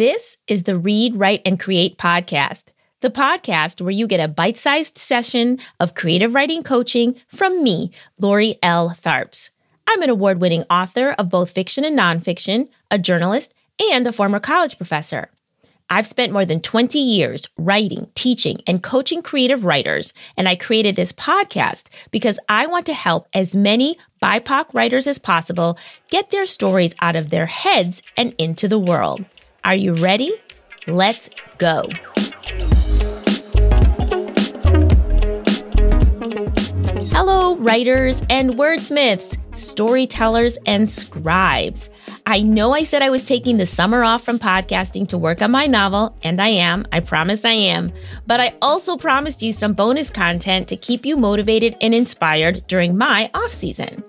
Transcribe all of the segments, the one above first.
This is the Read, Write, and Create podcast, the podcast where you get a bite sized session of creative writing coaching from me, Lori L. Tharps. I'm an award winning author of both fiction and nonfiction, a journalist, and a former college professor. I've spent more than 20 years writing, teaching, and coaching creative writers, and I created this podcast because I want to help as many BIPOC writers as possible get their stories out of their heads and into the world. Are you ready? Let's go. Hello, writers and wordsmiths, storytellers and scribes. I know I said I was taking the summer off from podcasting to work on my novel, and I am. I promise I am. But I also promised you some bonus content to keep you motivated and inspired during my off season.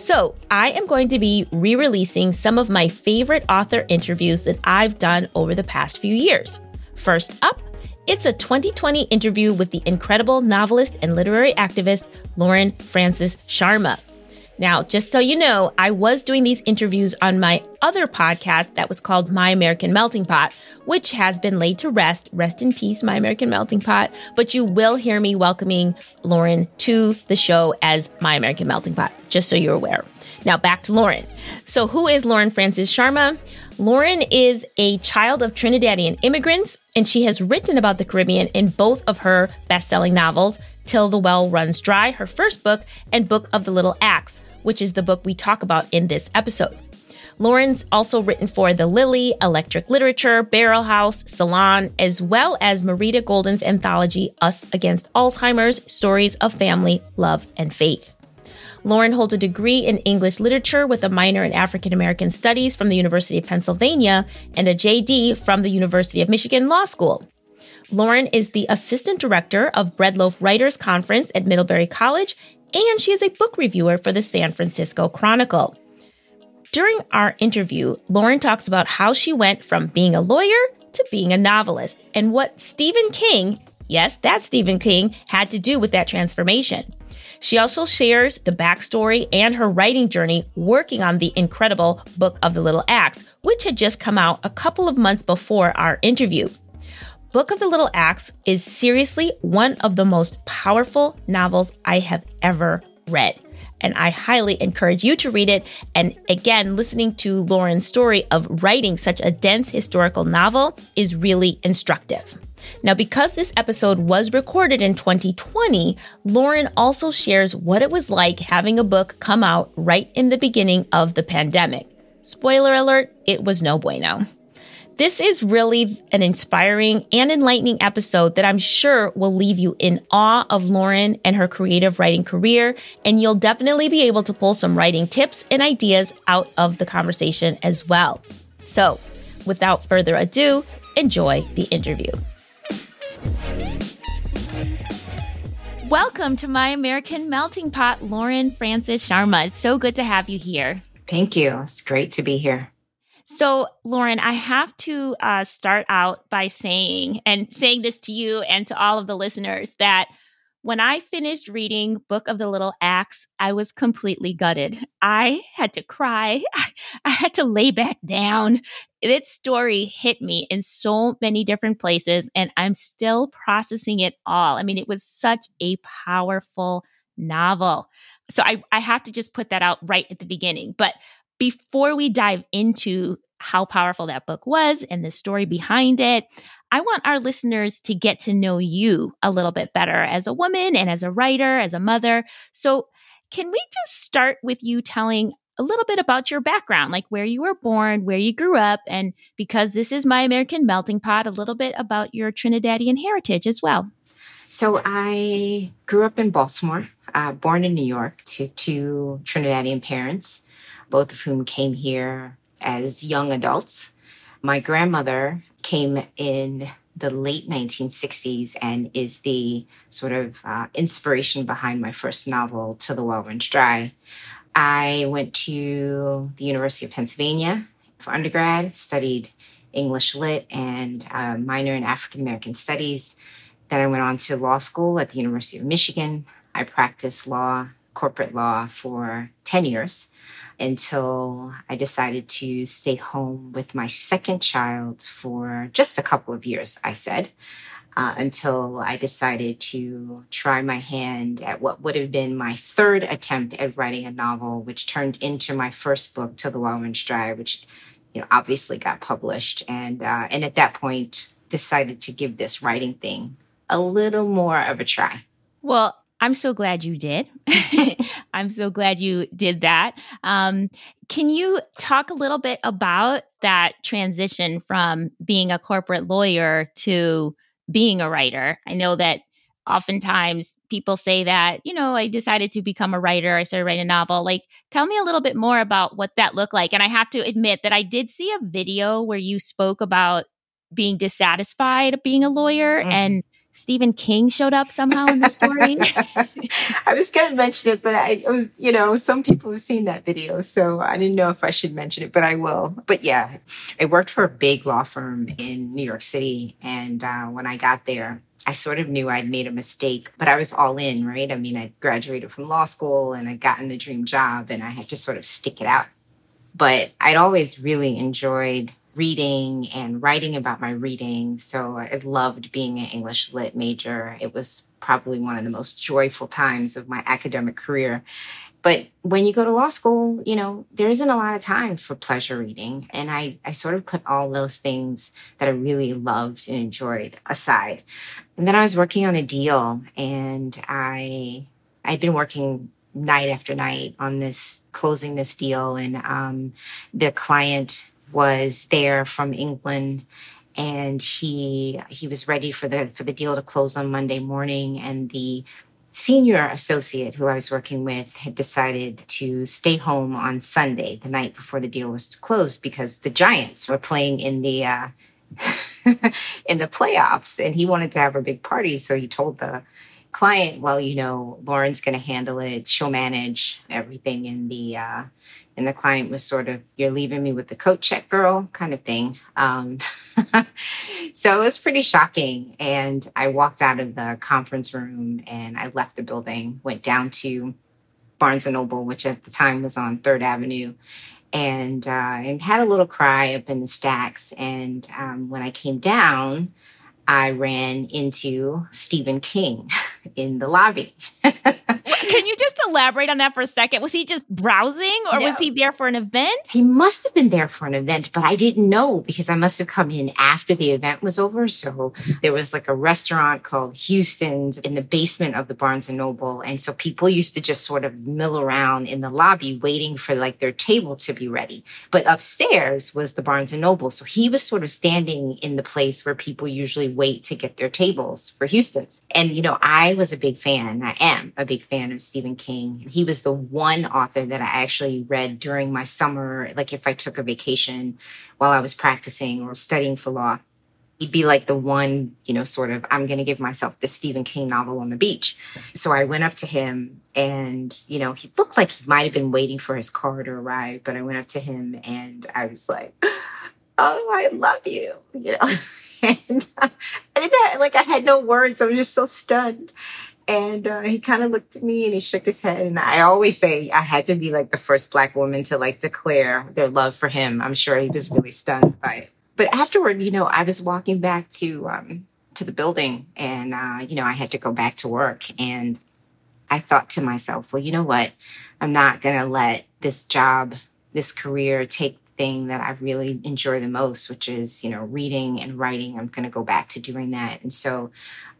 So, I am going to be re releasing some of my favorite author interviews that I've done over the past few years. First up, it's a 2020 interview with the incredible novelist and literary activist Lauren Francis Sharma. Now, just so you know, I was doing these interviews on my other podcast that was called My American Melting Pot, which has been laid to rest. Rest in peace, My American Melting Pot. But you will hear me welcoming Lauren to the show as My American Melting Pot, just so you're aware. Now, back to Lauren. So, who is Lauren Francis Sharma? Lauren is a child of Trinidadian immigrants, and she has written about the Caribbean in both of her best selling novels, Till the Well Runs Dry, her first book, and Book of the Little Axe which is the book we talk about in this episode. Lauren's also written for The Lily, Electric Literature, Barrelhouse, Salon, as well as Marita Golden's anthology, Us Against Alzheimer's Stories of Family, Love, and Faith. Lauren holds a degree in English literature with a minor in African American Studies from the University of Pennsylvania and a JD from the University of Michigan Law School. Lauren is the assistant director of Bread Loaf Writers Conference at Middlebury College and she is a book reviewer for the San Francisco Chronicle. During our interview, Lauren talks about how she went from being a lawyer to being a novelist and what Stephen King, yes, that Stephen King, had to do with that transformation. She also shares the backstory and her writing journey working on the incredible Book of the Little Axe, which had just come out a couple of months before our interview. Book of the Little Axe is seriously one of the most powerful novels I have ever read. And I highly encourage you to read it. And again, listening to Lauren's story of writing such a dense historical novel is really instructive. Now, because this episode was recorded in 2020, Lauren also shares what it was like having a book come out right in the beginning of the pandemic. Spoiler alert, it was no bueno. This is really an inspiring and enlightening episode that I'm sure will leave you in awe of Lauren and her creative writing career. And you'll definitely be able to pull some writing tips and ideas out of the conversation as well. So, without further ado, enjoy the interview. Welcome to my American Melting Pot, Lauren Francis Sharma. It's so good to have you here. Thank you. It's great to be here. So, Lauren, I have to uh, start out by saying, and saying this to you and to all of the listeners, that when I finished reading Book of the Little Axe, I was completely gutted. I had to cry. I had to lay back down. Its story hit me in so many different places, and I'm still processing it all. I mean, it was such a powerful novel. So I, I have to just put that out right at the beginning. But before we dive into how powerful that book was and the story behind it, I want our listeners to get to know you a little bit better as a woman and as a writer, as a mother. So, can we just start with you telling a little bit about your background, like where you were born, where you grew up, and because this is my American melting pot, a little bit about your Trinidadian heritage as well? So, I grew up in Baltimore, uh, born in New York to two Trinidadian parents both of whom came here as young adults. My grandmother came in the late 1960s and is the sort of uh, inspiration behind my first novel, Till the Well Runs Dry. I went to the University of Pennsylvania for undergrad, studied English Lit and a minor in African American Studies. Then I went on to law school at the University of Michigan. I practiced law, corporate law, for 10 years until I decided to stay home with my second child for just a couple of years, I said, uh, until I decided to try my hand at what would have been my third attempt at writing a novel, which turned into my first book, Till the Well Runs Dry, which you know obviously got published. And uh, and at that point, decided to give this writing thing a little more of a try. Well, I'm so glad you did. I'm so glad you did that. Um, can you talk a little bit about that transition from being a corporate lawyer to being a writer? I know that oftentimes people say that, you know, I decided to become a writer, I started writing a novel. Like, tell me a little bit more about what that looked like. And I have to admit that I did see a video where you spoke about being dissatisfied being a lawyer mm-hmm. and Stephen King showed up somehow in the story. I was going to mention it, but I was, you know, some people have seen that video, so I didn't know if I should mention it, but I will. But yeah, I worked for a big law firm in New York City. And uh, when I got there, I sort of knew I'd made a mistake, but I was all in, right? I mean, I graduated from law school and I'd gotten the dream job and I had to sort of stick it out. But I'd always really enjoyed reading and writing about my reading. So I loved being an English lit major. It was probably one of the most joyful times of my academic career. But when you go to law school, you know, there isn't a lot of time for pleasure reading. And I, I sort of put all those things that I really loved and enjoyed aside. And then I was working on a deal and I I'd been working night after night on this closing this deal and um, the client was there from England and he he was ready for the for the deal to close on Monday morning and the senior associate who I was working with had decided to stay home on Sunday, the night before the deal was to close, because the Giants were playing in the uh, in the playoffs, and he wanted to have a big party. So he told the client, "Well, you know, Lauren's going to handle it. She'll manage everything in the uh, and the client was sort of you're leaving me with the coat check girl kind of thing. Um, so it was pretty shocking. And i walked out of the conference room and i left the building went down to barnes and noble which at the time was on third avenue and uh, and had a little cry up in the stacks. And um, when i came down i ran into stephen king in the lobby Can you just elaborate on that for a second? Was he just browsing or no. was he there for an event? He must have been there for an event, but I didn't know because I must have come in after the event was over. So there was like a restaurant called Houston's in the basement of the Barnes and Noble. And so people used to just sort of mill around in the lobby waiting for like their table to be ready. But upstairs was the Barnes and Noble. So he was sort of standing in the place where people usually wait to get their tables for Houston's. And, you know, I was a big fan. I am a big fan of Stephen King. He was the one author that I actually read during my summer, like if I took a vacation while I was practicing or studying for law. He'd be like the one, you know, sort of, I'm going to give myself the Stephen King novel on the beach. So I went up to him and, you know, he looked like he might have been waiting for his car to arrive, but I went up to him and I was like, Oh, I love you, you know. and uh, I didn't, like, I had no words. I was just so stunned. And uh, he kind of looked at me and he shook his head. And I always say I had to be like the first black woman to like declare their love for him. I'm sure he was really stunned by it. But afterward, you know, I was walking back to um, to the building, and uh, you know, I had to go back to work. And I thought to myself, well, you know what? I'm not gonna let this job, this career, take thing that I really enjoy the most, which is, you know, reading and writing. I'm going to go back to doing that. And so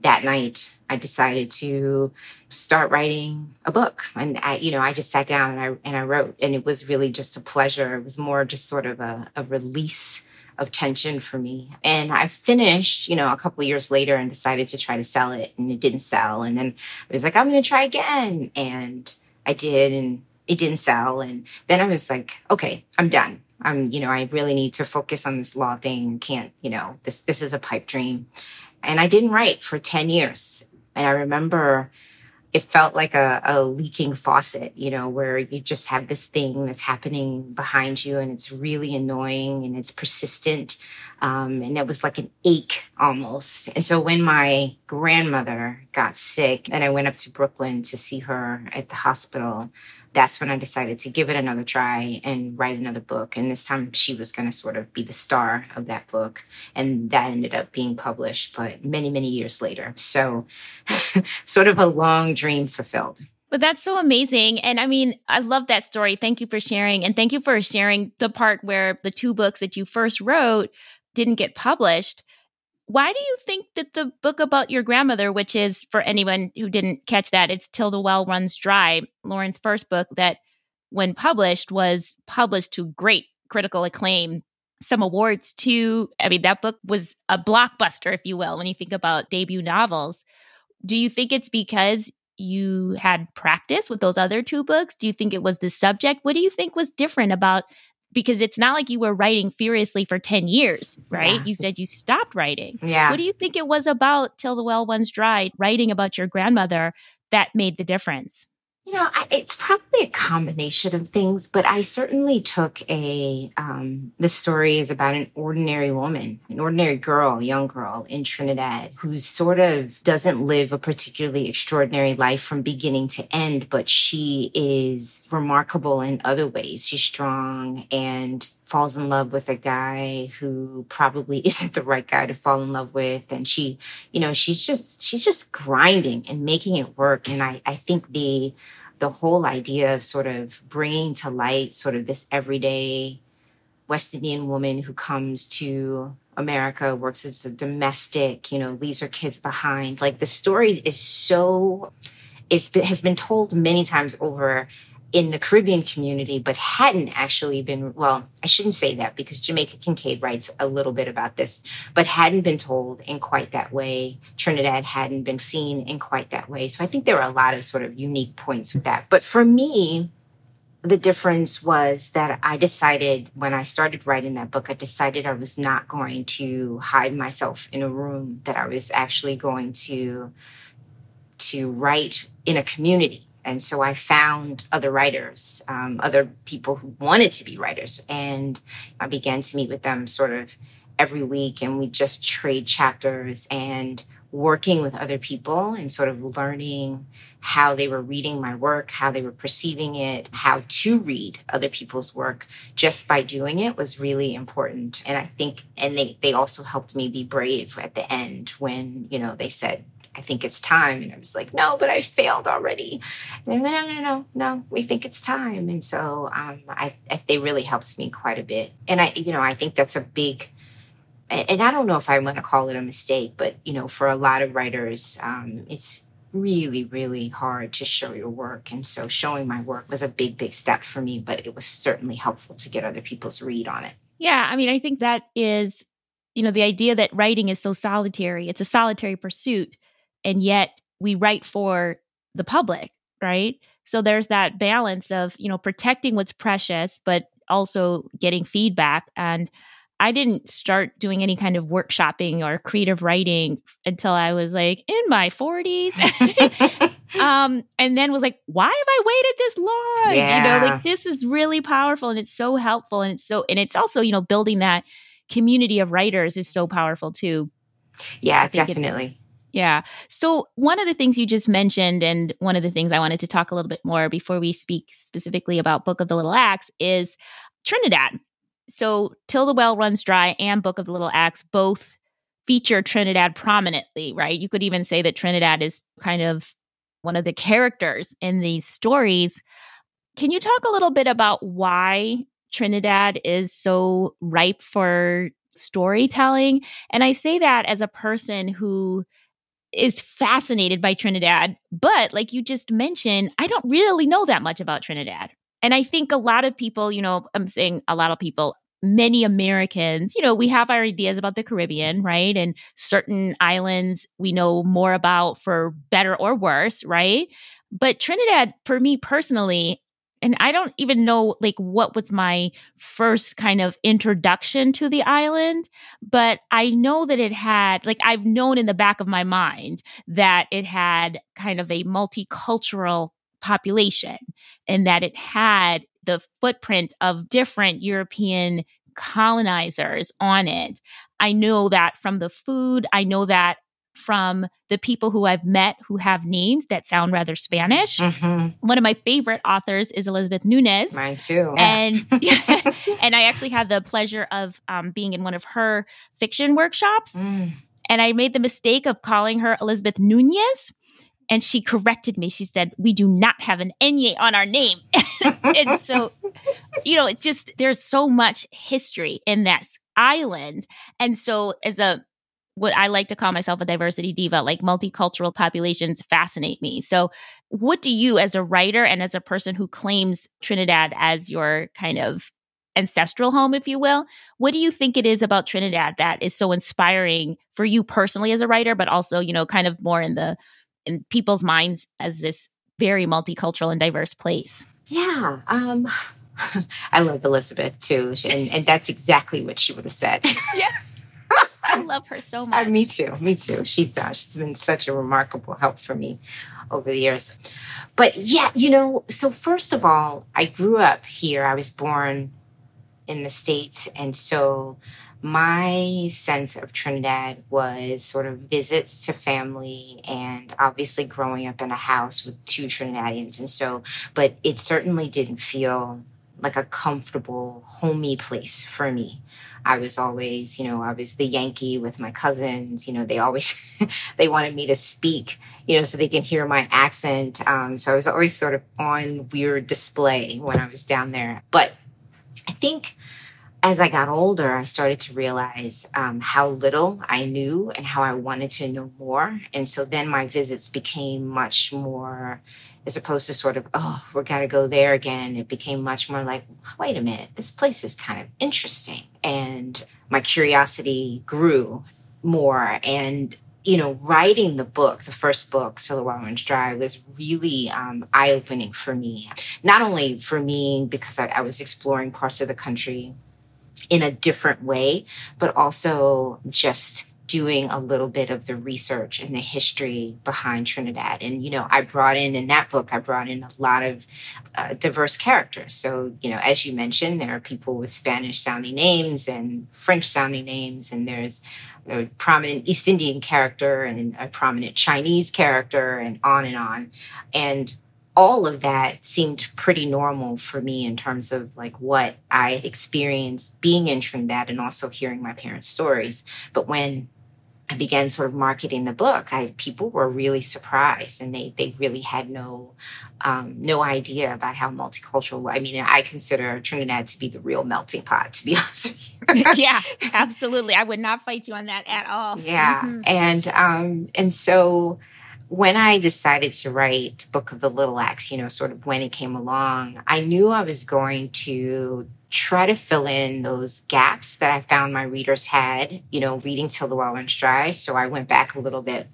that night, I decided to start writing a book. And I, you know, I just sat down and I and I wrote, and it was really just a pleasure. It was more just sort of a, a release of tension for me. And I finished, you know, a couple years later and decided to try to sell it, and it didn't sell. And then I was like, I'm going to try again, and I did, and it didn't sell. And then I was like, okay, I'm done. I'm, you know, I really need to focus on this law thing. Can't, you know, this this is a pipe dream. And I didn't write for 10 years. And I remember it felt like a, a leaking faucet, you know, where you just have this thing that's happening behind you and it's really annoying and it's persistent. Um, and it was like an ache almost. And so when my grandmother got sick and I went up to Brooklyn to see her at the hospital, that's when I decided to give it another try and write another book. And this time she was going to sort of be the star of that book. And that ended up being published, but many, many years later. So, sort of a long dream fulfilled. But that's so amazing. And I mean, I love that story. Thank you for sharing. And thank you for sharing the part where the two books that you first wrote didn't get published. Why do you think that the book about your grandmother, which is for anyone who didn't catch that, it's Till the Well Runs Dry, Lauren's first book that when published was published to great critical acclaim, some awards too. I mean, that book was a blockbuster, if you will, when you think about debut novels. Do you think it's because you had practice with those other two books? Do you think it was the subject? What do you think was different about because it's not like you were writing furiously for 10 years, right? Yeah. You said you stopped writing. Yeah. What do you think it was about Till the Well Runs Dry, writing about your grandmother that made the difference? You know, I, it's probably a combination of things, but I certainly took a. Um, the story is about an ordinary woman, an ordinary girl, young girl in Trinidad, who sort of doesn't live a particularly extraordinary life from beginning to end, but she is remarkable in other ways. She's strong and falls in love with a guy who probably isn't the right guy to fall in love with and she you know she's just she's just grinding and making it work and i i think the the whole idea of sort of bringing to light sort of this everyday West Indian woman who comes to America, works as a domestic, you know, leaves her kids behind. Like the story is so, it's has been told many times over in the Caribbean community, but hadn't actually been, well, I shouldn't say that because Jamaica Kincaid writes a little bit about this, but hadn't been told in quite that way. Trinidad hadn't been seen in quite that way. So I think there were a lot of sort of unique points with that. But for me, the difference was that I decided when I started writing that book, I decided I was not going to hide myself in a room, that I was actually going to to write in a community and so I found other writers, um, other people who wanted to be writers. And I began to meet with them sort of every week. And we just trade chapters and working with other people and sort of learning how they were reading my work, how they were perceiving it, how to read other people's work just by doing it was really important. And I think, and they, they also helped me be brave at the end when, you know, they said, I think it's time. And I was like, no, but I failed already. And they're like, no, no, no, no, we think it's time. And so um, I, I, they really helped me quite a bit. And I, you know, I think that's a big, and I don't know if I want to call it a mistake, but, you know, for a lot of writers, um, it's really, really hard to show your work. And so showing my work was a big, big step for me, but it was certainly helpful to get other people's read on it. Yeah. I mean, I think that is, you know, the idea that writing is so solitary, it's a solitary pursuit and yet we write for the public, right? So there's that balance of, you know, protecting what's precious, but also getting feedback. And I didn't start doing any kind of workshopping or creative writing until I was like in my 40s. um, and then was like, why have I waited this long? Yeah. You know, like this is really powerful and it's so helpful. And it's so, and it's also, you know, building that community of writers is so powerful too. Yeah, definitely. Yeah. So, one of the things you just mentioned, and one of the things I wanted to talk a little bit more before we speak specifically about Book of the Little Axe is Trinidad. So, Till the Well Runs Dry and Book of the Little Axe both feature Trinidad prominently, right? You could even say that Trinidad is kind of one of the characters in these stories. Can you talk a little bit about why Trinidad is so ripe for storytelling? And I say that as a person who is fascinated by Trinidad. But like you just mentioned, I don't really know that much about Trinidad. And I think a lot of people, you know, I'm saying a lot of people, many Americans, you know, we have our ideas about the Caribbean, right? And certain islands we know more about for better or worse, right? But Trinidad, for me personally, and I don't even know like what was my first kind of introduction to the island, but I know that it had like I've known in the back of my mind that it had kind of a multicultural population and that it had the footprint of different European colonizers on it. I know that from the food, I know that from the people who I've met who have names that sound rather Spanish. Mm-hmm. One of my favorite authors is Elizabeth Nunez. Mine too. And and I actually had the pleasure of um, being in one of her fiction workshops. Mm. And I made the mistake of calling her Elizabeth Nunez. And she corrected me. She said, We do not have an Enye on our name. and so, you know, it's just, there's so much history in that island. And so, as a what I like to call myself a diversity diva, like multicultural populations fascinate me. So, what do you, as a writer and as a person who claims Trinidad as your kind of ancestral home, if you will, what do you think it is about Trinidad that is so inspiring for you personally as a writer, but also, you know, kind of more in the in people's minds as this very multicultural and diverse place? Yeah. Um I love Elizabeth too. And, and that's exactly what she would have said. yeah. I love her so much. Uh, me too. Me too. She's uh, she's been such a remarkable help for me over the years. But yeah, you know, so first of all, I grew up here. I was born in the states, and so my sense of Trinidad was sort of visits to family and obviously growing up in a house with two Trinidadians. And so, but it certainly didn't feel like a comfortable, homey place for me. I was always, you know, I was the Yankee with my cousins. You know, they always they wanted me to speak, you know, so they can hear my accent. Um, so I was always sort of on weird display when I was down there. But I think as I got older, I started to realize um, how little I knew and how I wanted to know more. And so then my visits became much more as opposed to sort of, oh, we're got to go there again. It became much more like, wait a minute, this place is kind of interesting. And my curiosity grew more. And, you know, writing the book, the first book, Till the Well Runs Dry, was really um, eye opening for me. Not only for me, because I, I was exploring parts of the country in a different way, but also just doing a little bit of the research and the history behind Trinidad. And, you know, I brought in, in that book, I brought in a lot of uh, diverse characters. So, you know, as you mentioned, there are people with Spanish sounding names and French sounding names, and there's a prominent East Indian character and a prominent Chinese character, and on and on. And all of that seemed pretty normal for me in terms of like what I experienced being in Trinidad and also hearing my parents' stories. But when I began sort of marketing the book, I people were really surprised, and they they really had no um, no idea about how multicultural. I mean, I consider Trinidad to be the real melting pot. To be honest with you, yeah, absolutely. I would not fight you on that at all. Yeah, mm-hmm. and um, and so when I decided to write Book of the Little Axe, you know, sort of when it came along, I knew I was going to try to fill in those gaps that I found my readers had, you know, reading Till the Well Runs Dry. So I went back a little bit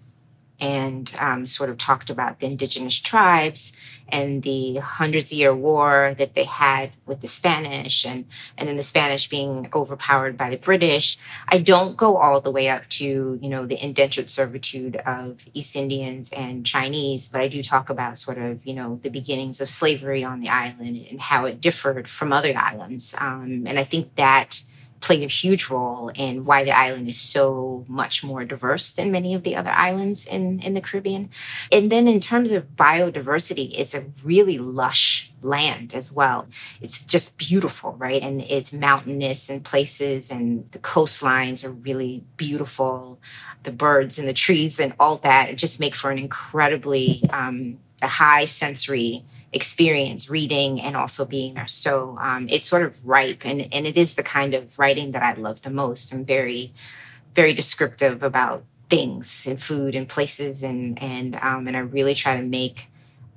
and um, sort of talked about the indigenous tribes and the hundreds year war that they had with the Spanish and, and then the Spanish being overpowered by the British. I don't go all the way up to, you know, the indentured servitude of East Indians and Chinese, but I do talk about sort of, you know, the beginnings of slavery on the island and how it differed from other islands. Um, and I think that played a huge role in why the island is so much more diverse than many of the other islands in, in the Caribbean. And then in terms of biodiversity, it's a really lush land as well. It's just beautiful, right? And it's mountainous and places, and the coastlines are really beautiful. The birds and the trees and all that just make for an incredibly um, a high sensory experience reading and also being there. So um, it's sort of ripe and, and it is the kind of writing that I love the most. I'm very, very descriptive about things and food and places and and um, and I really try to make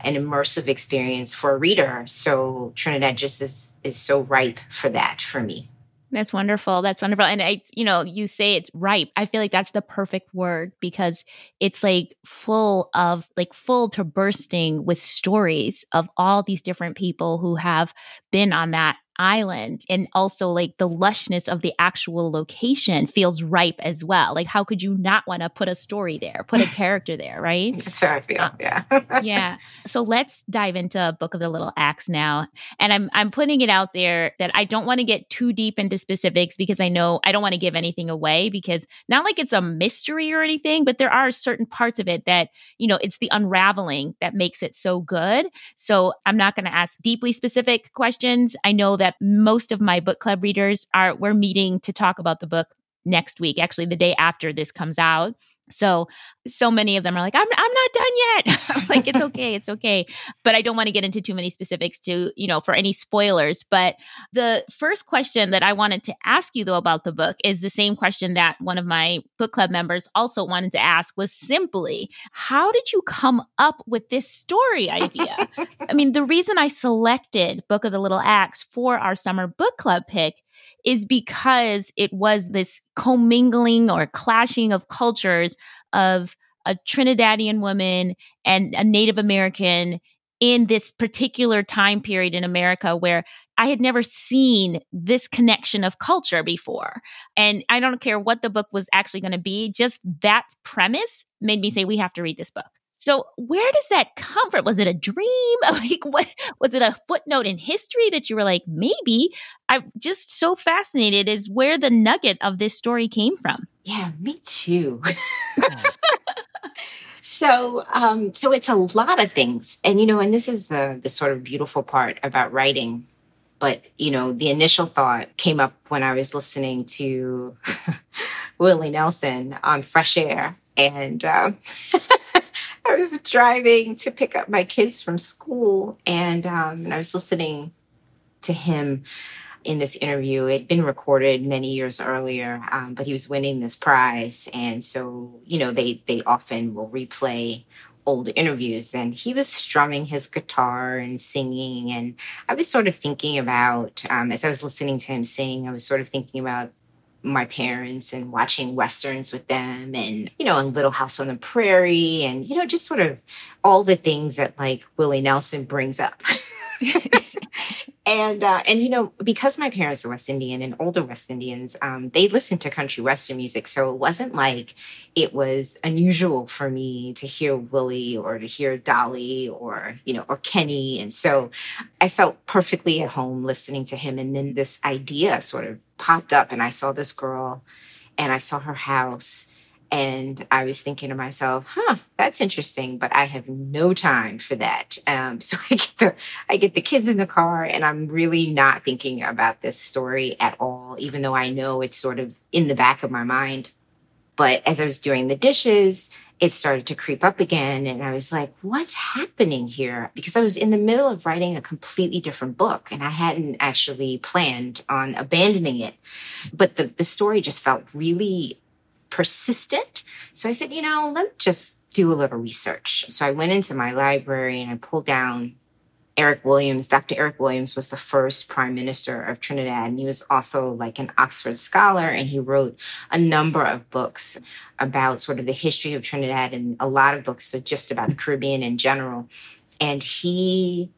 an immersive experience for a reader. So Trinidad just is is so ripe for that for me. That's wonderful. That's wonderful. And I, you know, you say it's ripe. I feel like that's the perfect word because it's like full of, like full to bursting with stories of all these different people who have been on that island and also like the lushness of the actual location feels ripe as well. Like how could you not want to put a story there, put a character there, right? That's how I feel. Uh, yeah. yeah. So let's dive into Book of the Little Axe now. And I'm I'm putting it out there that I don't want to get too deep into specifics because I know I don't want to give anything away because not like it's a mystery or anything, but there are certain parts of it that, you know, it's the unraveling that makes it so good. So I'm not going to ask deeply specific questions. I know that most of my book club readers are we're meeting to talk about the book next week, actually the day after this comes out. So, so many of them are like, I'm, I'm not done yet. like, it's okay. It's okay. But I don't want to get into too many specifics to, you know, for any spoilers. But the first question that I wanted to ask you though about the book is the same question that one of my book club members also wanted to ask was simply, how did you come up with this story idea? I mean, the reason I selected Book of the Little Axe for our summer book club pick is because it was this commingling or clashing of cultures of a Trinidadian woman and a Native American in this particular time period in America where I had never seen this connection of culture before. And I don't care what the book was actually going to be, just that premise made me say, we have to read this book. So where does that come from? Was it a dream? Like what was it a footnote in history that you were like, maybe? I'm just so fascinated is where the nugget of this story came from. Yeah, me too. so um so it's a lot of things. And you know, and this is the the sort of beautiful part about writing. But you know, the initial thought came up when I was listening to Willie Nelson on Fresh Air. And um, I was driving to pick up my kids from school, and, um, and I was listening to him in this interview. It had been recorded many years earlier, um, but he was winning this prize, and so you know they they often will replay old interviews and he was strumming his guitar and singing and i was sort of thinking about um, as i was listening to him sing i was sort of thinking about my parents and watching westerns with them and you know and little house on the prairie and you know just sort of all the things that like willie nelson brings up and uh, and you know because my parents are west indian and older west indians um, they listened to country western music. So it wasn't like it was unusual for me to hear willie or to hear dolly or you know or kenny. And so i felt perfectly at home listening to him. And then this idea sort of popped up and I saw this girl and I saw her house and I was thinking to myself, huh, that's interesting, but I have no time for that. Um, so I get the I get the kids in the car and I'm really not thinking about this story at all, even though I know it's sort of in the back of my mind. But as I was doing the dishes it started to creep up again. And I was like, what's happening here? Because I was in the middle of writing a completely different book and I hadn't actually planned on abandoning it. But the, the story just felt really persistent. So I said, you know, let me just do a little research. So I went into my library and I pulled down Eric Williams, Dr. Eric Williams was the first prime minister of Trinidad. And he was also like an Oxford scholar. And he wrote a number of books about sort of the history of Trinidad and a lot of books are just about the Caribbean in general. And he,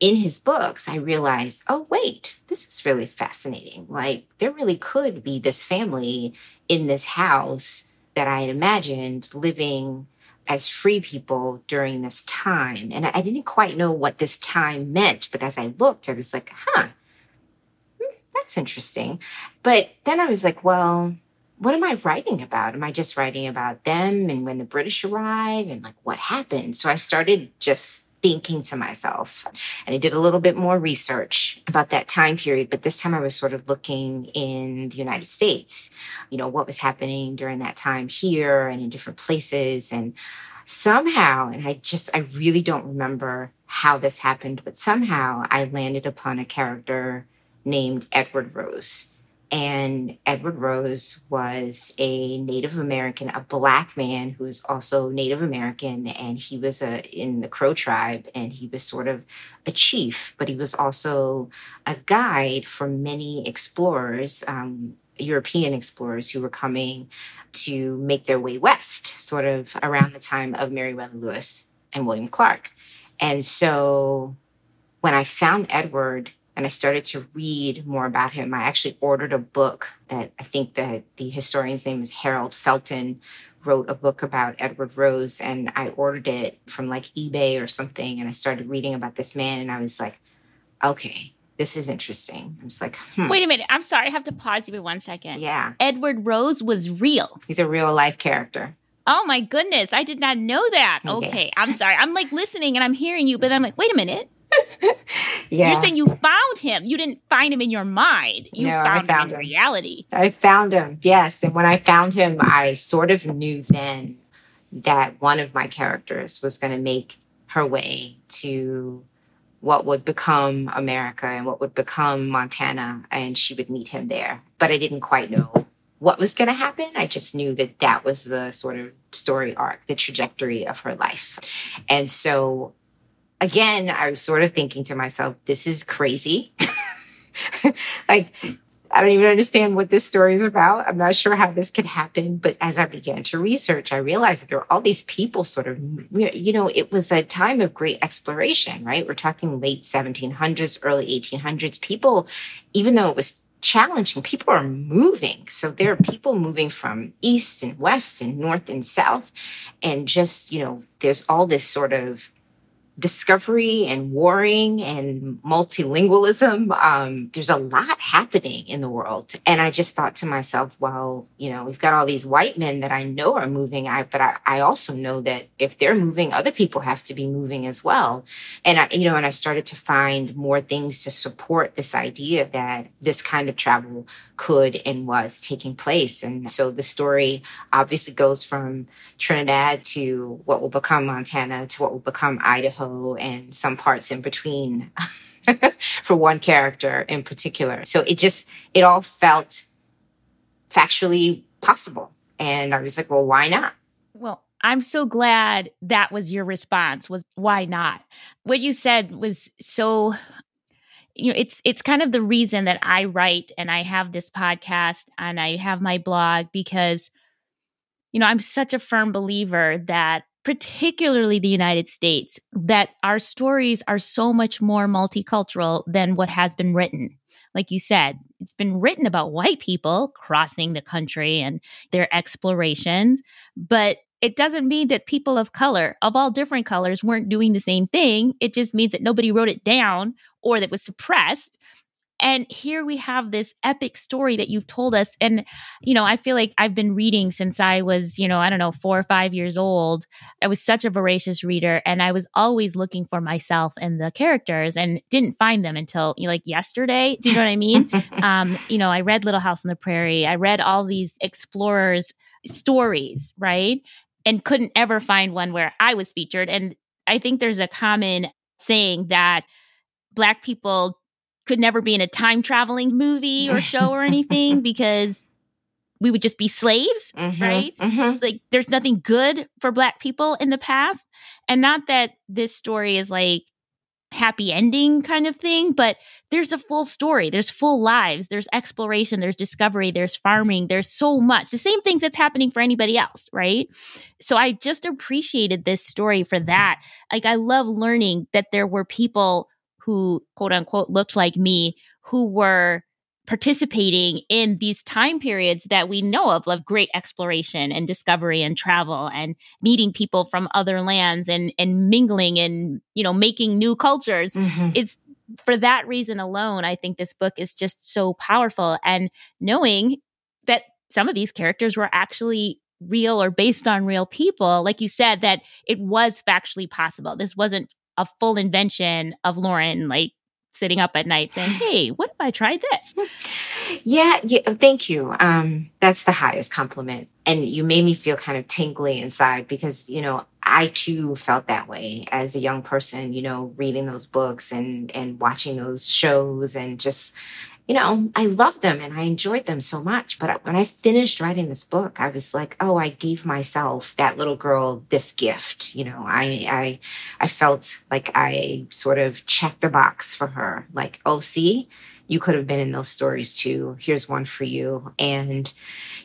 in his books, I realized, oh, wait, this is really fascinating. Like, there really could be this family in this house that I had imagined living as free people during this time. And I didn't quite know what this time meant, but as I looked, I was like, huh, hmm, that's interesting. But then I was like, well, what am I writing about? Am I just writing about them and when the British arrive and like what happened? So I started just thinking to myself. And I did a little bit more research about that time period, but this time I was sort of looking in the United States, you know, what was happening during that time here and in different places. And somehow, and I just, I really don't remember how this happened, but somehow I landed upon a character named Edward Rose. And Edward Rose was a Native American, a black man who was also Native American, and he was a in the Crow tribe, and he was sort of a chief, but he was also a guide for many explorers, um, European explorers who were coming to make their way west, sort of around the time of Meriwether Lewis and William Clark. And so when I found Edward and I started to read more about him. I actually ordered a book that I think that the historian's name is Harold Felton wrote a book about Edward Rose and I ordered it from like eBay or something and I started reading about this man and I was like, okay, this is interesting. I was like, hmm. wait a minute. I'm sorry. I have to pause you for one second. Yeah. Edward Rose was real. He's a real life character. Oh my goodness. I did not know that. Okay. okay. I'm sorry. I'm like listening and I'm hearing you, but I'm like, wait a minute. yeah. You're saying you found him. You didn't find him in your mind. You no, found, found him in him. reality. I found him, yes. And when I found him, I sort of knew then that one of my characters was going to make her way to what would become America and what would become Montana, and she would meet him there. But I didn't quite know what was going to happen. I just knew that that was the sort of story arc, the trajectory of her life. And so again, I was sort of thinking to myself, this is crazy. like, I don't even understand what this story is about. I'm not sure how this could happen. But as I began to research, I realized that there were all these people sort of, you know, it was a time of great exploration, right? We're talking late 1700s, early 1800s. People, even though it was challenging, people are moving. So there are people moving from east and west and north and south. And just, you know, there's all this sort of discovery and warring and multilingualism. Um, there's a lot happening in the world. And I just thought to myself, well, you know, we've got all these white men that I know are moving, I, but I, I also know that if they're moving, other people have to be moving as well. And I, you know, and I started to find more things to support this idea that this kind of travel could and was taking place. And so the story obviously goes from Trinidad to what will become Montana to what will become Idaho and some parts in between for one character in particular. So it just, it all felt factually possible. And I was like, well, why not? Well, I'm so glad that was your response was why not? What you said was so you know it's it's kind of the reason that I write and I have this podcast and I have my blog because you know I'm such a firm believer that particularly the United States, that our stories are so much more multicultural than what has been written. Like you said, it's been written about white people crossing the country and their explorations, but it doesn't mean that people of color, of all different colors, weren't doing the same thing. It just means that nobody wrote it down or that was suppressed. And here we have this epic story that you've told us. And, you know, I feel like I've been reading since I was, you know, I don't know, four or five years old. I was such a voracious reader and I was always looking for myself and the characters and didn't find them until you know, like yesterday. Do you know what I mean? um, you know, I read Little House on the Prairie. I read all these explorers stories, right? And couldn't ever find one where I was featured. And I think there's a common saying that Black people could never be in a time traveling movie or show or anything because we would just be slaves, mm-hmm, right? Mm-hmm. Like there's nothing good for black people in the past. And not that this story is like happy ending kind of thing, but there's a full story. There's full lives. There's exploration, there's discovery, there's farming, there's so much. The same things that's happening for anybody else, right? So I just appreciated this story for that. Like I love learning that there were people who quote unquote looked like me who were participating in these time periods that we know of of great exploration and discovery and travel and meeting people from other lands and and mingling and you know making new cultures. Mm-hmm. it's for that reason alone i think this book is just so powerful. And knowing that some of these characters were actually real or based on real people like you said that it was factually possible. This wasn't a full invention of Lauren, like sitting up at night saying, Hey, what if I tried this? Yeah, yeah thank you. Um, that's the highest compliment. And you made me feel kind of tingly inside because, you know, I too felt that way as a young person, you know, reading those books and and watching those shows and just you know, I loved them and I enjoyed them so much. But when I finished writing this book, I was like, oh, I gave myself that little girl this gift. You know, I I I felt like I sort of checked the box for her. Like, oh, see, you could have been in those stories too. Here's one for you. And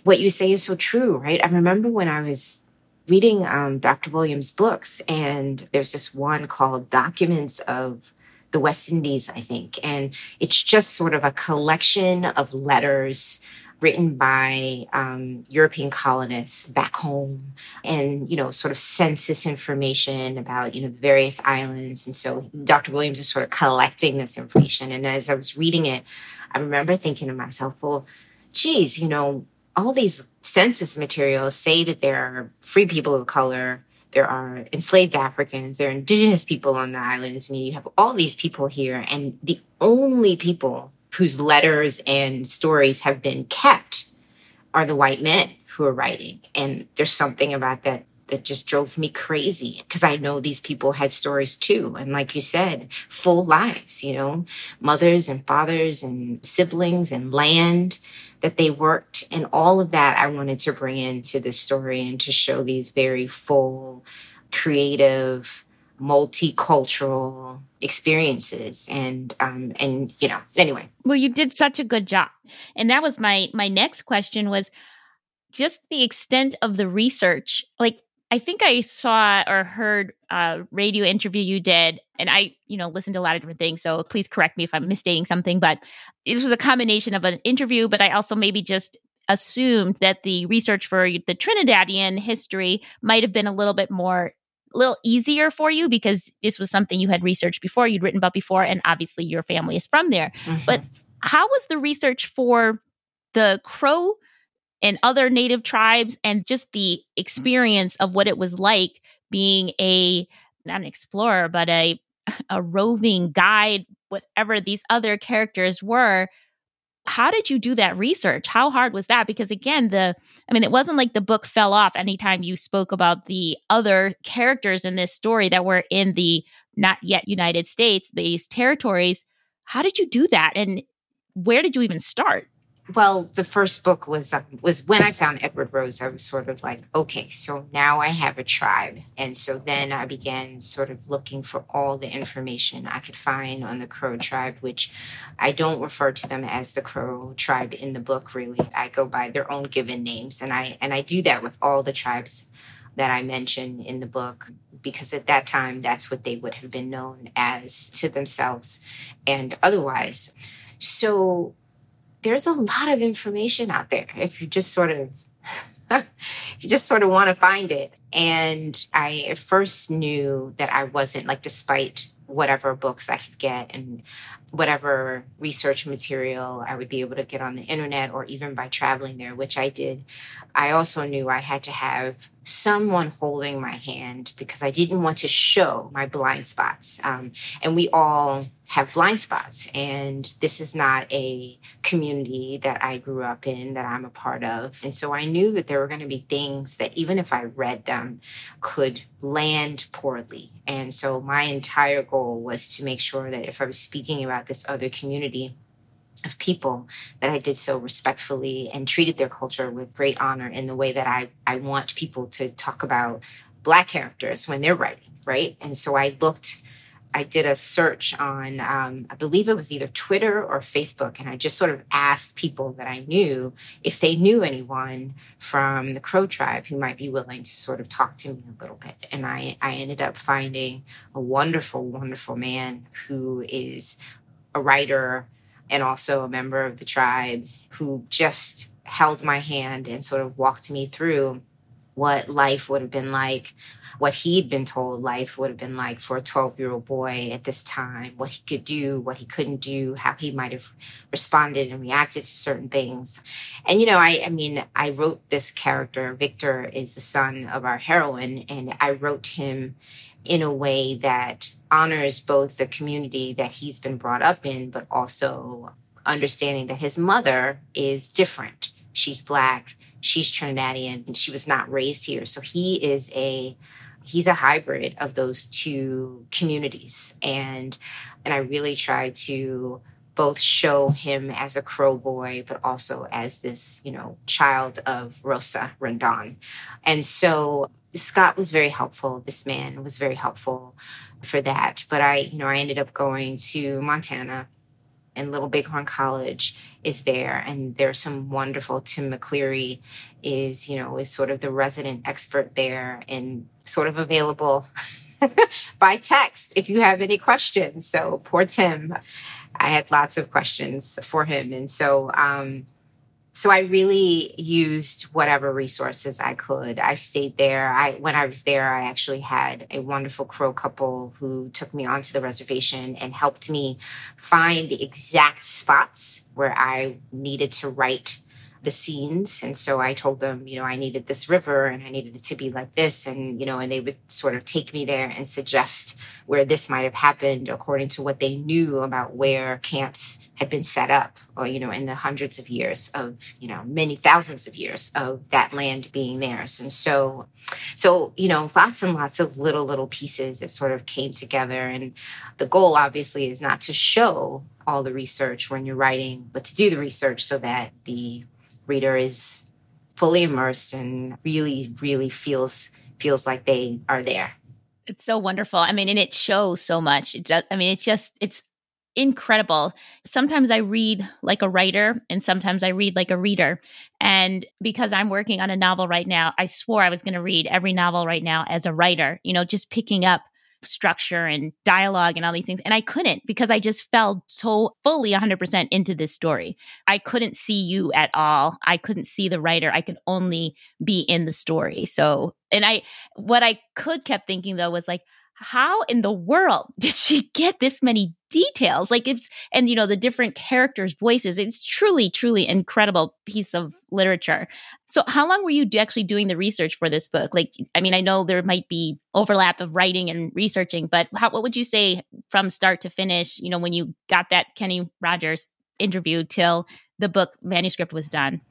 what you say is so true, right? I remember when I was reading um, Dr. Williams' books, and there's this one called Documents of the West Indies, I think. And it's just sort of a collection of letters written by um, European colonists back home and, you know, sort of census information about, you know, various islands. And so Dr. Williams is sort of collecting this information. And as I was reading it, I remember thinking to myself, well, geez, you know, all these census materials say that there are free people of color there are enslaved Africans, there are indigenous people on the islands. I mean, you have all these people here, and the only people whose letters and stories have been kept are the white men who are writing. And there's something about that that just drove me crazy because I know these people had stories too. And like you said, full lives, you know, mothers and fathers and siblings and land that they worked. And all of that I wanted to bring into this story and to show these very full, creative, multicultural experiences and um and you know anyway well you did such a good job and that was my my next question was just the extent of the research like I think I saw or heard a radio interview you did, and I, you know, listened to a lot of different things. So please correct me if I'm misstating something, but this was a combination of an interview, but I also maybe just assumed that the research for the Trinidadian history might have been a little bit more a little easier for you because this was something you had researched before, you'd written about before, and obviously your family is from there. Mm-hmm. But how was the research for the Crow and other native tribes and just the mm. experience of what it was like being a not an explorer but a a roving guide whatever these other characters were. How did you do that research? How hard was that? Because again the i mean it wasn't like the book fell off anytime you spoke about the other characters in this story that were in the not yet united states these territories. How did you do that? And where did you even start well, the first book was um, was when I found Edward Rose. I was sort of like, okay, so now I have a tribe, and so then I began sort of looking for all the information I could find on the Crow tribe, which I don't refer to them as the Crow tribe in the book. Really, I go by their own given names, and I and I do that with all the tribes that I mention in the book because at that time that's what they would have been known as to themselves and otherwise. So there's a lot of information out there if you just sort of you just sort of want to find it. And i at first knew that i wasn't like despite whatever books i could get and whatever research material I would be able to get on the internet or even by traveling there, which I did. I also knew I had to have someone holding my hand because I didn't want to show my blind spots. Um, and we all have blind spots. And this is not a community that I grew up in, that I'm a part of. And so I knew that there were going to be things that even if I read them could land poorly. And so my entire goal was to make sure that if I was speaking about this other community, of people that I did so respectfully and treated their culture with great honor in the way that I, I want people to talk about Black characters when they're writing, right? And so I looked I did a search on, um, I believe it was either Twitter or Facebook, and I just sort of asked people that I knew if they knew anyone from the Crow tribe who might be willing to sort of talk to me a little bit. And I, I ended up finding a wonderful, wonderful man who is a writer and also a member of the tribe who just held my hand and sort of walked me through what life would have been like what he'd been told life would have been like for a 12 year old boy at this time, what he could do, what he couldn't do, how he might have responded and reacted to certain things. And, you know, I, I mean, I wrote this character. Victor is the son of our heroine, and I wrote him in a way that honors both the community that he's been brought up in, but also understanding that his mother is different. She's black, she's Trinidadian, and she was not raised here. So he is a he's a hybrid of those two communities. And and i really try to both show him as a crow boy but also as this you know child of rosa rendon and so scott was very helpful. This man was very helpful for that. But i you know i ended up going to montana and Little Bighorn College is there. And there's some wonderful Tim McCleary is, you know, is sort of the resident expert there and sort of available by text if you have any questions. So poor Tim. I had lots of questions for him. And so um so I really used whatever resources I could. I stayed there. I when I was there, I actually had a wonderful Crow couple who took me onto the reservation and helped me find the exact spots where I needed to write the scenes. And so I told them, you know, I needed this river and I needed it to be like this. And, you know, and they would sort of take me there and suggest where this might have happened according to what they knew about where camps had been set up or, you know, in the hundreds of years of, you know, many thousands of years of that land being theirs. And so, so, you know, lots and lots of little, little pieces that sort of came together. And the goal obviously is not to show all the research when you're writing, but to do the research so that the reader is fully immersed and really, really feels feels like they are there. It's so wonderful. I mean, and it shows so much. It does, I mean, it's just it's incredible. Sometimes I read like a writer and sometimes I read like a reader. And because I'm working on a novel right now, I swore I was going to read every novel right now as a writer, you know, just picking up structure and dialogue and all these things. And I couldn't because I just fell so fully 100% into this story. I couldn't see you at all. I couldn't see the writer. I could only be in the story. So, and I, what I could kept thinking though was like, how in the world did she get this many details like it's and you know the different characters voices it's truly truly incredible piece of literature. So how long were you actually doing the research for this book? Like i mean i know there might be overlap of writing and researching but how, what would you say from start to finish you know when you got that kenny rogers interview till the book manuscript was done?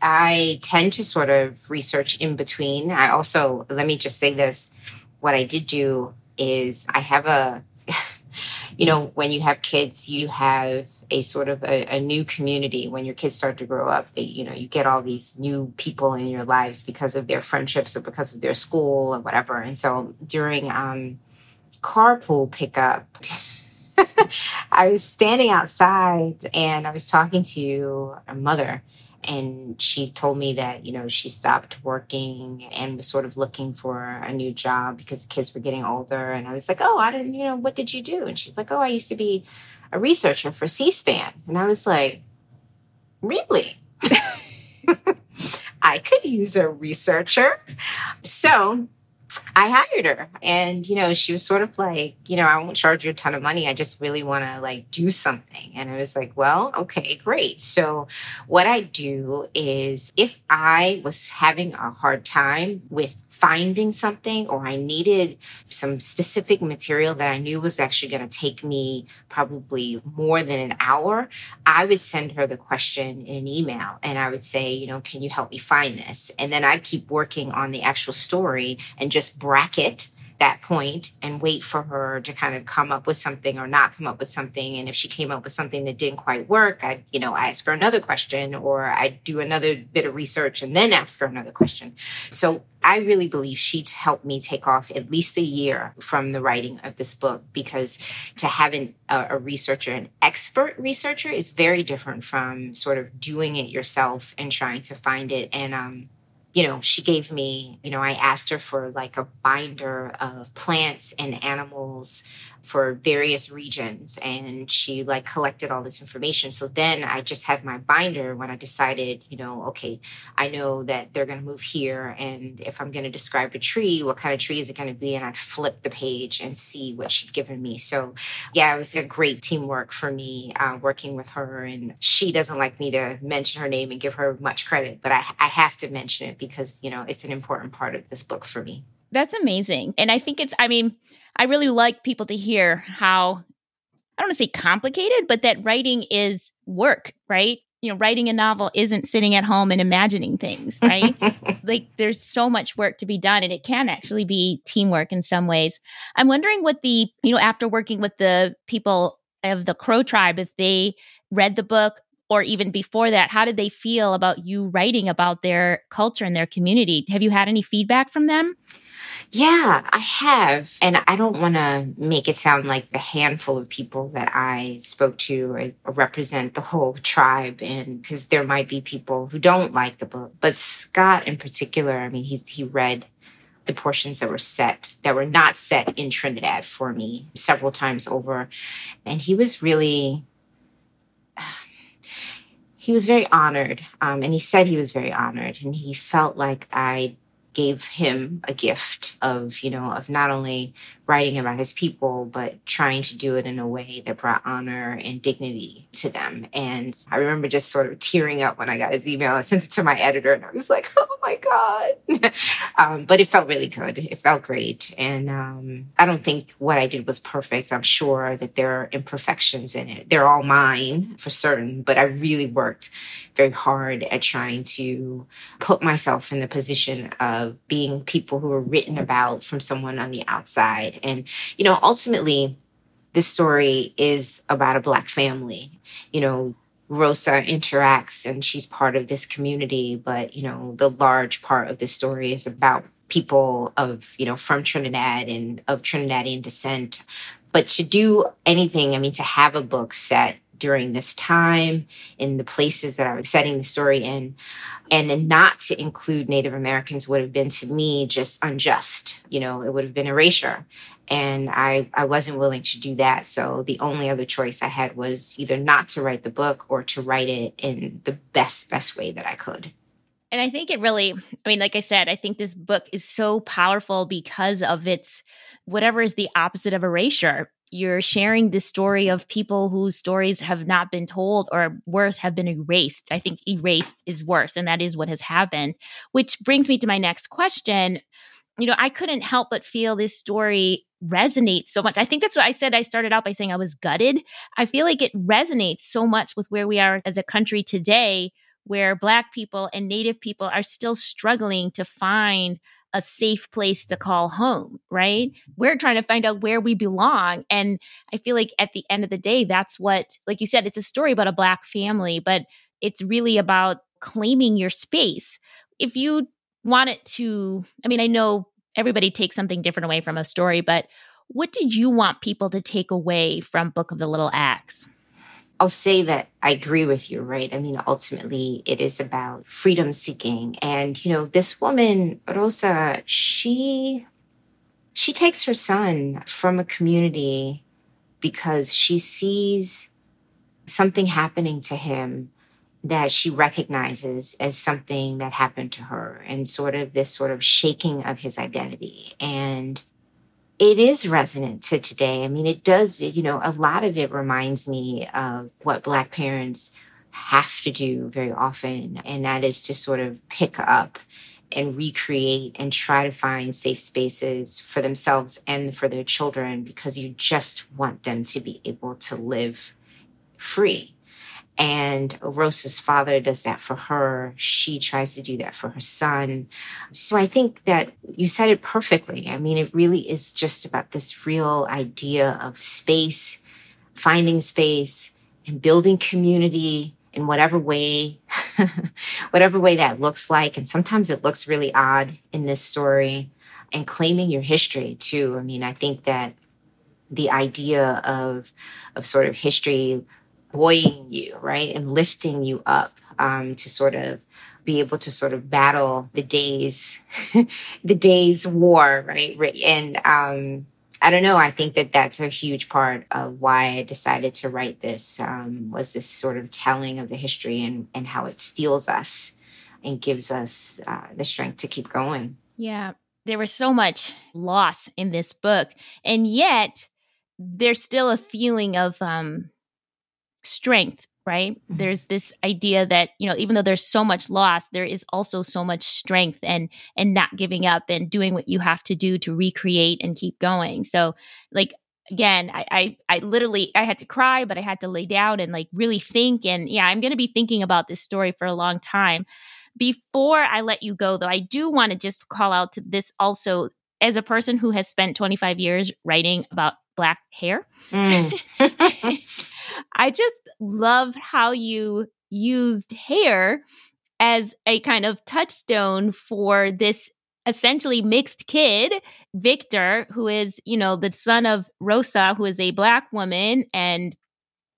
I tend to sort of research in between. I also, let me just say this what I did do is I have a, you know, when you have kids, you have a sort of a, a, new community when your kids start to grow up. They, you know, you get all these new people in your lives because of their friendships or because of their school or whatever. And so during um, carpool pickup, I was standing outside and I was talking to a mother and she told me that you know she stopped working and was sort of looking for a new job because the kids were getting older. And i was like oh i didn't you know what did you do? And she's like oh i used to be a researcher for c-span. And i was like really? I could use a researcher. So I hired her and, you know, she was sort of like, you know, I won't charge you a ton of money. I just really want to like do something. And I was like, well, okay, great. So what I do is if I was having a hard time with finding something or I needed some specific material that I knew was actually going to take me probably more than an hour, I would send her the question in an email and I would say, you know, can you help me find this? And then I'd keep working on the actual story and just bracket that point and wait for her to kind of come up with something or not come up with something. And if she came up with something that didn't quite work, I'd, you know, ask her another question or I'd do another bit of research and then ask her another question. So I really believe she helped me take off at least a year from the writing of this book because to have an, a, a researcher, an expert researcher, is very different from sort of doing it yourself and trying to find it. And um, you know, she gave me, you know, I asked her for like a binder of plants and animals for various regions and she like collected all this information. So then i just had my binder when i decided you know okay i know that they're going to move here and if i'm going to describe a tree what kind of tree is it going to be? And i'd flip the page and see what she'd given me. So yeah it was a great teamwork for me uh, working with her and she doesn't like me to mention her name and give her much credit but I, I have to mention it because you know it's an important part of this book for me. That's amazing. And i think it's i mean I really like people to hear how I don't want to say complicated, but that writing is work, right? You know, writing a novel isn't sitting at home and imagining things, right? like there's so much work to be done and it can actually be teamwork in some ways. I'm wondering what the, you know, after working with the people of the Crow tribe, if they read the book or even before that, how did they feel about you writing about their culture and their community? Have you had any feedback from them? Yeah, I have. And I don't want to make it sound like the handful of people that I spoke to represent the whole tribe. And because there might be people who don't like the book. But Scott, in particular, I mean, he's, he read the portions that were set, that were not set in Trinidad for me several times over. And he was really he was very honored um, and he said he was very honored and he felt like i gave him a gift of, you know, of not only writing about his people, but trying to do it in a way that brought honor and dignity to them. And I remember just sort of tearing up when I got his email. I sent it to my editor and I was like, oh my God. um, but it felt really good. It felt great. And um, I don't think what I did was perfect. I'm sure that there are imperfections in it. They're all mine for certain, but I really worked very hard at trying to put myself in the position of being people who were written about from someone on the outside. And, you know, ultimately, this story is about a Black family. You know, Rosa interacts and she's part of this community, but, you know, the large part of the story is about people of, you know, from Trinidad and of Trinidadian descent. But to do anything, I mean, to have a book set during this time in the places that I was setting the story in. And then not to include Native Americans would have been to me just unjust. You know, it would have been erasure. And I, I wasn't willing to do that. So the only other choice I had was either not to write the book or to write it in the best, best way that I could. And I think it really, I mean, like I said, I think this book is so powerful because of its whatever is the opposite of erasure you're sharing the story of people whose stories have not been told or worse have been erased. I think erased is worse and that is what has happened which brings me to my next question. You know i couldn't help but feel this story resonates so much. I think that's what i said i started out by saying i was gutted. I feel like it resonates so much with where we are as a country today where black people and native people are still struggling to find a safe place to call home, right? We're trying to find out where we belong. And I feel like at the end of the day, that's what, like you said, it's a story about a Black family, but it's really about claiming your space. If you want it to, I mean, I know everybody takes something different away from a story, but what did you want people to take away from Book of the Little Axe? I'll say that I agree with you, right? I mean, ultimately, it is about freedom seeking. And, you know, this woman, Rosa, she she takes her son from a community because she sees something happening to him that she recognizes as something that happened to her and sort of this sort of shaking of his identity. And it is resonant to today. I mean, it does, you know, a lot of it reminds me of what Black parents have to do very often, and that is to sort of pick up and recreate and try to find safe spaces for themselves and for their children because you just want them to be able to live free and Rosa's father does that for her. She tries to do that for her son. So I think that you said it perfectly. I mean, it really is just about this real idea of space, finding space, and building community in whatever way, whatever way that looks like. And sometimes it looks really odd in this story and claiming your history too. I mean, I think that the idea of, of sort of history buoying you, right? And lifting you up um, to sort of be able to sort of battle the days, the days war, right? And um, I don't know. I think that that's a huge part of why I decided to write this um, was this sort of telling of the history and, and how it steels us and gives us uh, the strength to keep going. Yeah. There was so much loss in this book. And yet there's still a feeling of um, strength right? Mm-hmm. there's this idea that you know even though there's so much loss there is also so much strength and and not giving up and doing what you have to do to recreate and keep going. So like again I, I i literally i had to cry but i had to lay down and like really think. And yeah i'm going to be thinking about this story for a long time. Before i let you go though i do want to just call out to this also. As a person who has spent 25 years writing about black hair mm. I just love how you used hair as a kind of touchstone for this essentially mixed kid, Victor, who is, you know, the son of Rosa, who is a black woman, and,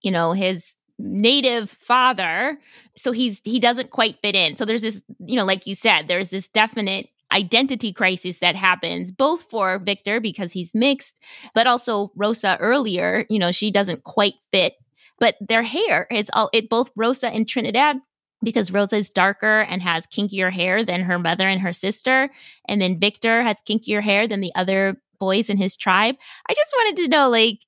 you know, his native father. So he's he doesn't quite fit in. So there's this, you know, like you said, there's this definite identity crisis that happens both for Victor because he's mixed, but also Rosa earlier, you know, she doesn't quite fit. But their hair is all it both Rosa and Trinidad because Rosa is darker and has kinkier hair than her mother and her sister. And then Victor has kinkier hair than the other boys in his tribe. I just wanted to know, like,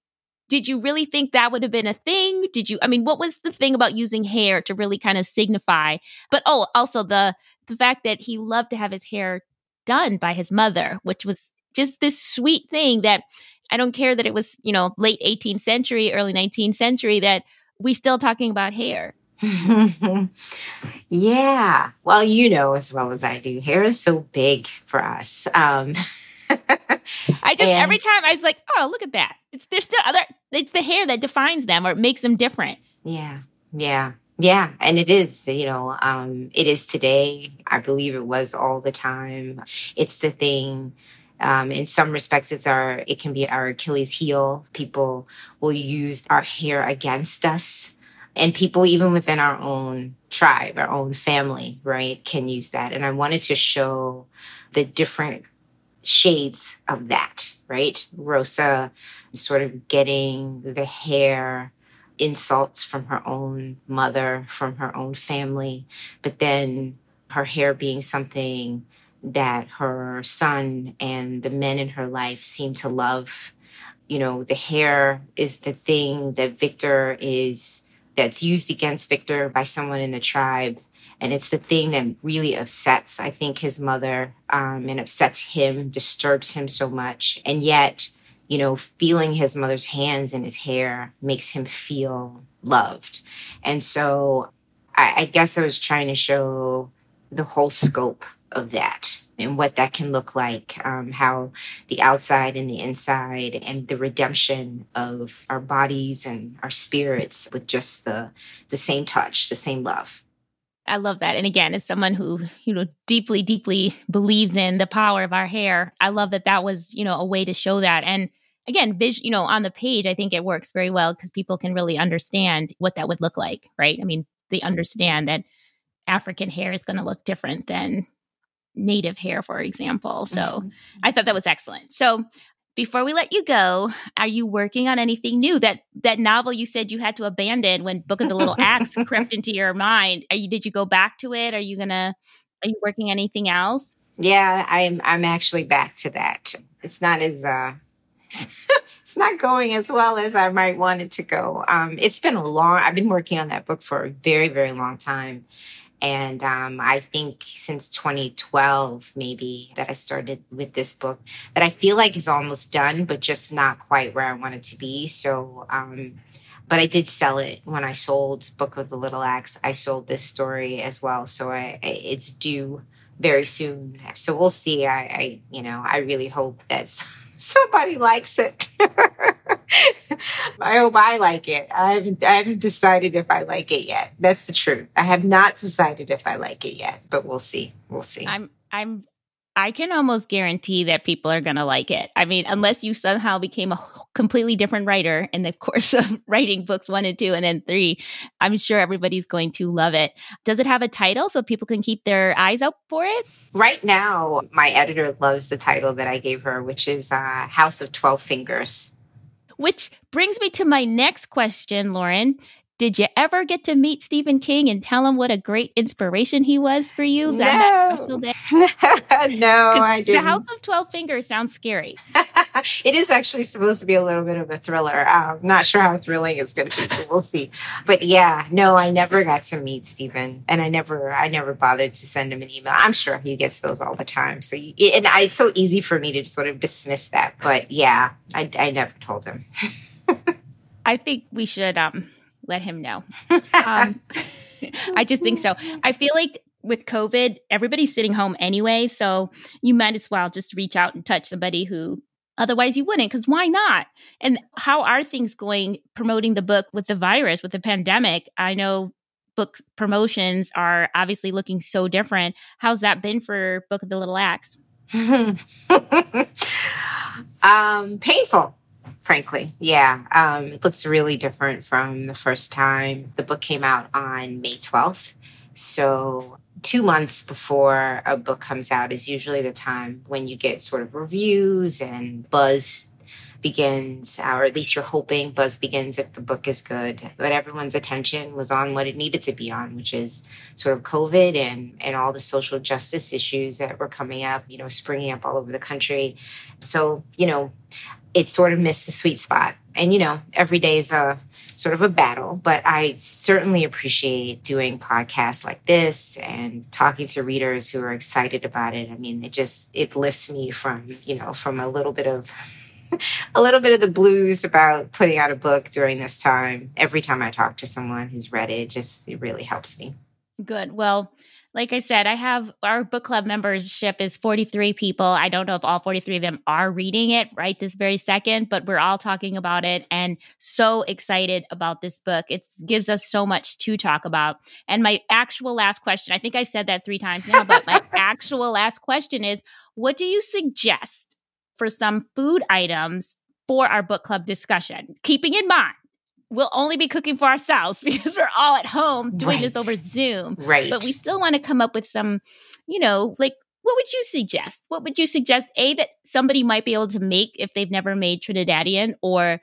did you really think that would have been a thing? Did you, I mean, what was the thing about using hair to really kind of signify? But oh, also the, the fact that he loved to have his hair done by his mother, which was just this sweet thing that I don't care that it was, you know, late 18th century, early 19th century, that we still talking about hair. yeah. Well, you know as well as I do, hair is so big for us. Um, I just and, every time I was like, oh, look at that. It's there's still other. It's the hair that defines them or makes them different. Yeah. Yeah. Yeah, and it is, you know, um, it is today. I believe it was all the time. It's the thing. Um, in some respects, it's our, it can be our Achilles heel. People will use our hair against us and people even within our own tribe, our own family, right, can use that. And I wanted to show the different shades of that, right? Rosa sort of getting the hair insults from her own mother, from her own family, but then her hair being something that her son and the men in her life seem to love. You know, the hair is the thing that Victor is that's used against Victor by someone in the tribe. And it's the thing that really upsets, I think, his mother um, and upsets him, disturbs him so much. And yet, you know, feeling his mother's hands in his hair makes him feel loved. And so I, I guess I was trying to show the whole scope of that and what that can look like, um, how the outside and the inside, and the redemption of our bodies and our spirits with just the the same touch, the same love. I love that. And again, as someone who, you know, deeply, deeply believes in the power of our hair, I love that that was, you know, a way to show that. And again, vis- you know, on the page, I think it works very well because people can really understand what that would look like, right? I mean, they understand that African hair is going to look different than native hair, for example. So mm-hmm. I thought that was excellent. So before we let you go, are you working on anything new? That that novel you said you had to abandon when Book of the Little Axe crept into your mind. Are you did you go back to it? Are you gonna are you working anything else? Yeah, I'm I'm actually back to that. It's not as uh it's not going as well as I might want it to go. Um, it's been a long, I've been working on that book for a very, very long time. And um, I think since 2012, maybe that I started with this book that I feel like is almost done, but just not quite where I want it to be. So, um, but I did sell it when I sold Book of the Little Axe. I sold this story as well. So I, it's due very soon. So we'll see. I, I, you know, I really hope that somebody likes it. I hope I like it. I haven't, I haven't decided if I like it yet. That's the truth. I have not decided if I like it yet, but we'll see. We'll see. I'm, I'm, I can almost guarantee that people are going to like it. I mean, unless you somehow became a completely different writer in the course of writing books one and two and then three, I'm sure everybody's going to love it. Does it have a title so people can keep their eyes out for it? Right now, my editor loves the title that I gave her, which is uh, House of 12 Fingers. Which brings me to my next question, Lauren. Did you ever get to meet Stephen King and tell him what a great inspiration he was for you no. that special day? no, I didn't. The House of Twelve Fingers sounds scary. it is actually supposed to be a little bit of a thriller. I'm not sure how thrilling it's going to be, but we'll see. But yeah, no, I never got to meet Stephen, and I never, I never bothered to send him an email. I'm sure he gets those all the time. So, you, and I, it's so easy for me to sort of dismiss that. But yeah, I, I never told him. I think we should um let him know. Um, I just think so. I feel like with COVID, everybody's sitting home anyway. So you might as well just reach out and touch somebody who otherwise you wouldn't, because why not? And how are things going promoting the book with the virus, with the pandemic? I know book promotions are obviously looking so different. How's that been for Book of the Little Axe? um, painful, frankly. Yeah. Um, it looks really different from the first time. The book came out on May 12th. So, two months before a book comes out is usually the time when you get sort of reviews and buzz begins, or at least you're hoping buzz begins if the book is good. But everyone's attention was on what it needed to be on, which is sort of COVID and, and all the social justice issues that were coming up, you know, springing up all over the country. So, you know, it sort of missed the sweet spot. And, you know, every day is a sort of a battle, but I certainly appreciate doing podcasts like this and talking to readers who are excited about it. I mean, it just, it lifts me from, you know, from a little bit of a little bit of the blues about putting out a book during this time. Every time I talk to someone who's read it, just it really helps me. Good. Well, like I said, I have our book club membership is 43 people. I don't know if all 43 of them are reading it right this very second, but we're all talking about it and so excited about this book. It gives us so much to talk about. And my actual last question, I think I've said that three times now, but my actual last question is what do you suggest for some food items for our book club discussion, keeping in mind we'll only be cooking for ourselves because we're all at home doing right. this over Zoom. Right. But we still want to come up with some, you know, like what would you suggest? What would you suggest? A that somebody might be able to make if they've never made Trinidadian or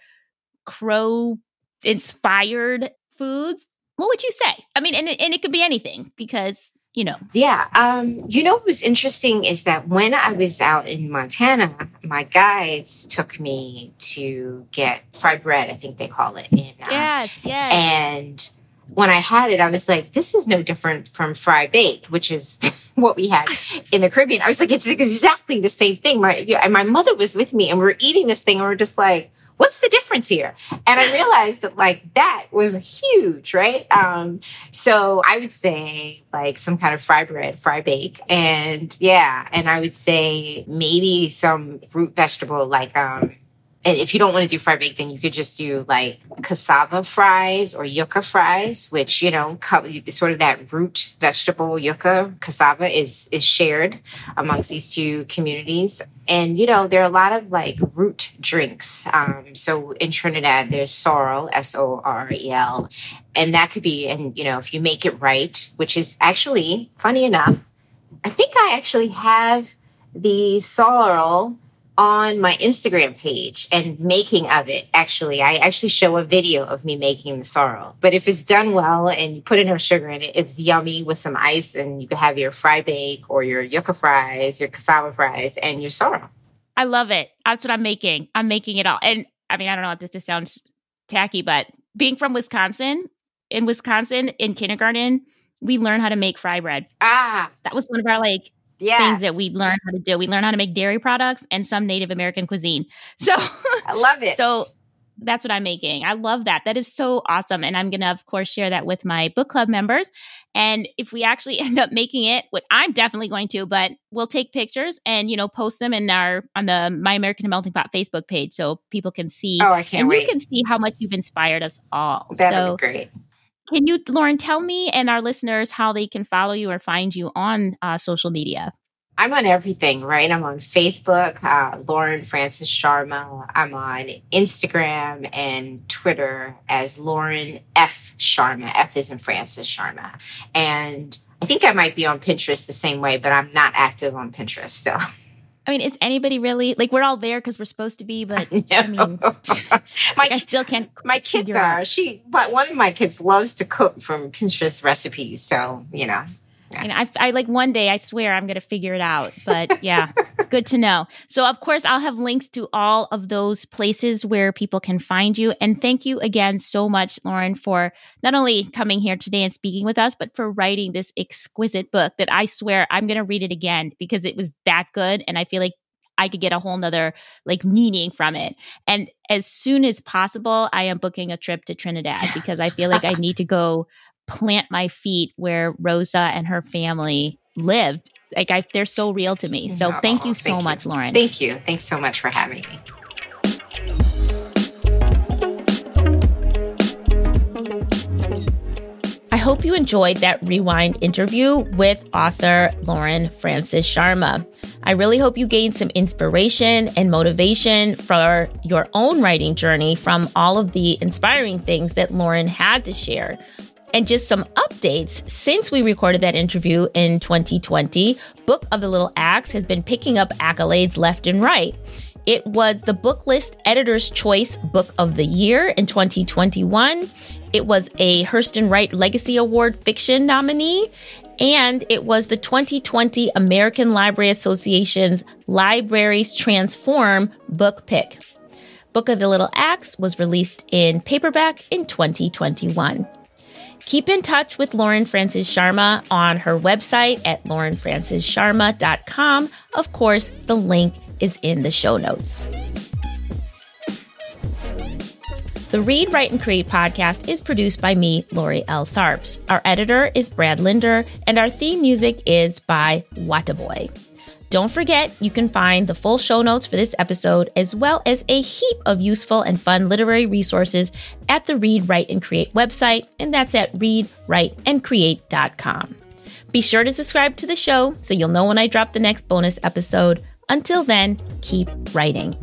crow inspired foods. What would you say? I mean, and, and it could be anything because you know. Yeah. Um, you know what was interesting is that when I was out in Montana, my guides took me to get fried bread, I think they call it. In, uh, yes, yes. And when I had it, I was like, this is no different from fry bake, which is what we had in the Caribbean. I was like, it's exactly the same thing. My, my mother was with me and we are eating this thing and we we're just like, what's the difference here? And I realized that like that was huge, right? Um, so I would say like some kind of fry bread, fry bake. And yeah, and I would say maybe some root vegetable like, um, and if you don't want to do fried bake, then you could just do like cassava fries or yucca fries, which you know, sort of that root vegetable yucca cassava is is shared amongst these two communities. And you know, there are a lot of like root drinks. Um, so in Trinidad, there's sorrel, S O R E L, and that could be, and you know, if you make it right, which is actually funny enough, I think I actually have the sorrel on my Instagram page and making of it. Actually, I actually show a video of me making the sorrel. But if it's done well and you put enough sugar in it, it's yummy with some ice and you can have your fry bake or your yucca fries, your cassava fries, and your sorrel. I love it. That's what I'm making. I'm making it all. And I mean, I don't know if this just sounds tacky, but being from Wisconsin, in Wisconsin, in kindergarten, we learn how to make fry bread. Ah. That was one of our like yes. things that we learn how to do. We learn how to make dairy products and some Native American cuisine. So I love it. So that's what I'm making. I love that. That is so awesome. And I'm going to, of course, share that with my book club members. And if we actually end up making it, what I'm definitely going to, but we'll take pictures and, you know, post them in our, on the My American Melting Pot Facebook page so people can see. Oh, I can't and wait. you can see how much you've inspired us all. That so, be great. Can you, Lauren, tell me and our listeners how they can follow you or find you on uh, social media? I'm on everything, right? I'm on Facebook, uh, Lauren Francis Sharma. I'm on Instagram and Twitter as Lauren F. Sharma. F is in Francis Sharma. And I think I might be on Pinterest the same way, but I'm not active on Pinterest. So. I mean, is anybody really like we're all there because we're supposed to be, but no. I mean, my like I still can't. My kids are. Out. She, but one of my kids loves to cook from Pinterest recipes, so you know. And I, I like one day, I swear I'm going to figure it out. But yeah, good to know. So, of course, I'll have links to all of those places where people can find you. And thank you again so much, Lauren, for not only coming here today and speaking with us, but for writing this exquisite book that I swear I'm going to read it again because it was that good. And I feel like I could get a whole nother like meaning from it. And as soon as possible, I am booking a trip to Trinidad because I feel like I need to go plant my feet where Rosa and her family lived. Like I, they're so real to me. So oh, thank you so thank much, you. Lauren. Thank you. Thanks so much for having me. I hope you enjoyed that rewind interview with author Lauren Francis Sharma. I really hope you gained some inspiration and motivation for your own writing journey from all of the inspiring things that Lauren had to share. And just some updates since we recorded that interview in 2020, Book of the Little Axe has been picking up accolades left and right. It was the Booklist Editor's Choice Book of the Year in 2021. It was a Hurston Wright Legacy Award Fiction nominee, and it was the 2020 American Library Association's Libraries Transform book pick. Book of the Little Axe was released in paperback in 2021. Keep in touch with Lauren Francis Sharma on her website at laurenfrancissharma.com. Of course, the link is in the show notes. The Read, Write, and Create podcast is produced by me, Lori L. Tharps. Our editor is Brad Linder, and our theme music is by Wataboy. Don't forget, you can find the full show notes for this episode, as well as a heap of useful and fun literary resources at the Read, Write, and Create website, and that's at readwriteandcreate.com. Be sure to subscribe to the show so you'll know when I drop the next bonus episode. Until then, keep writing.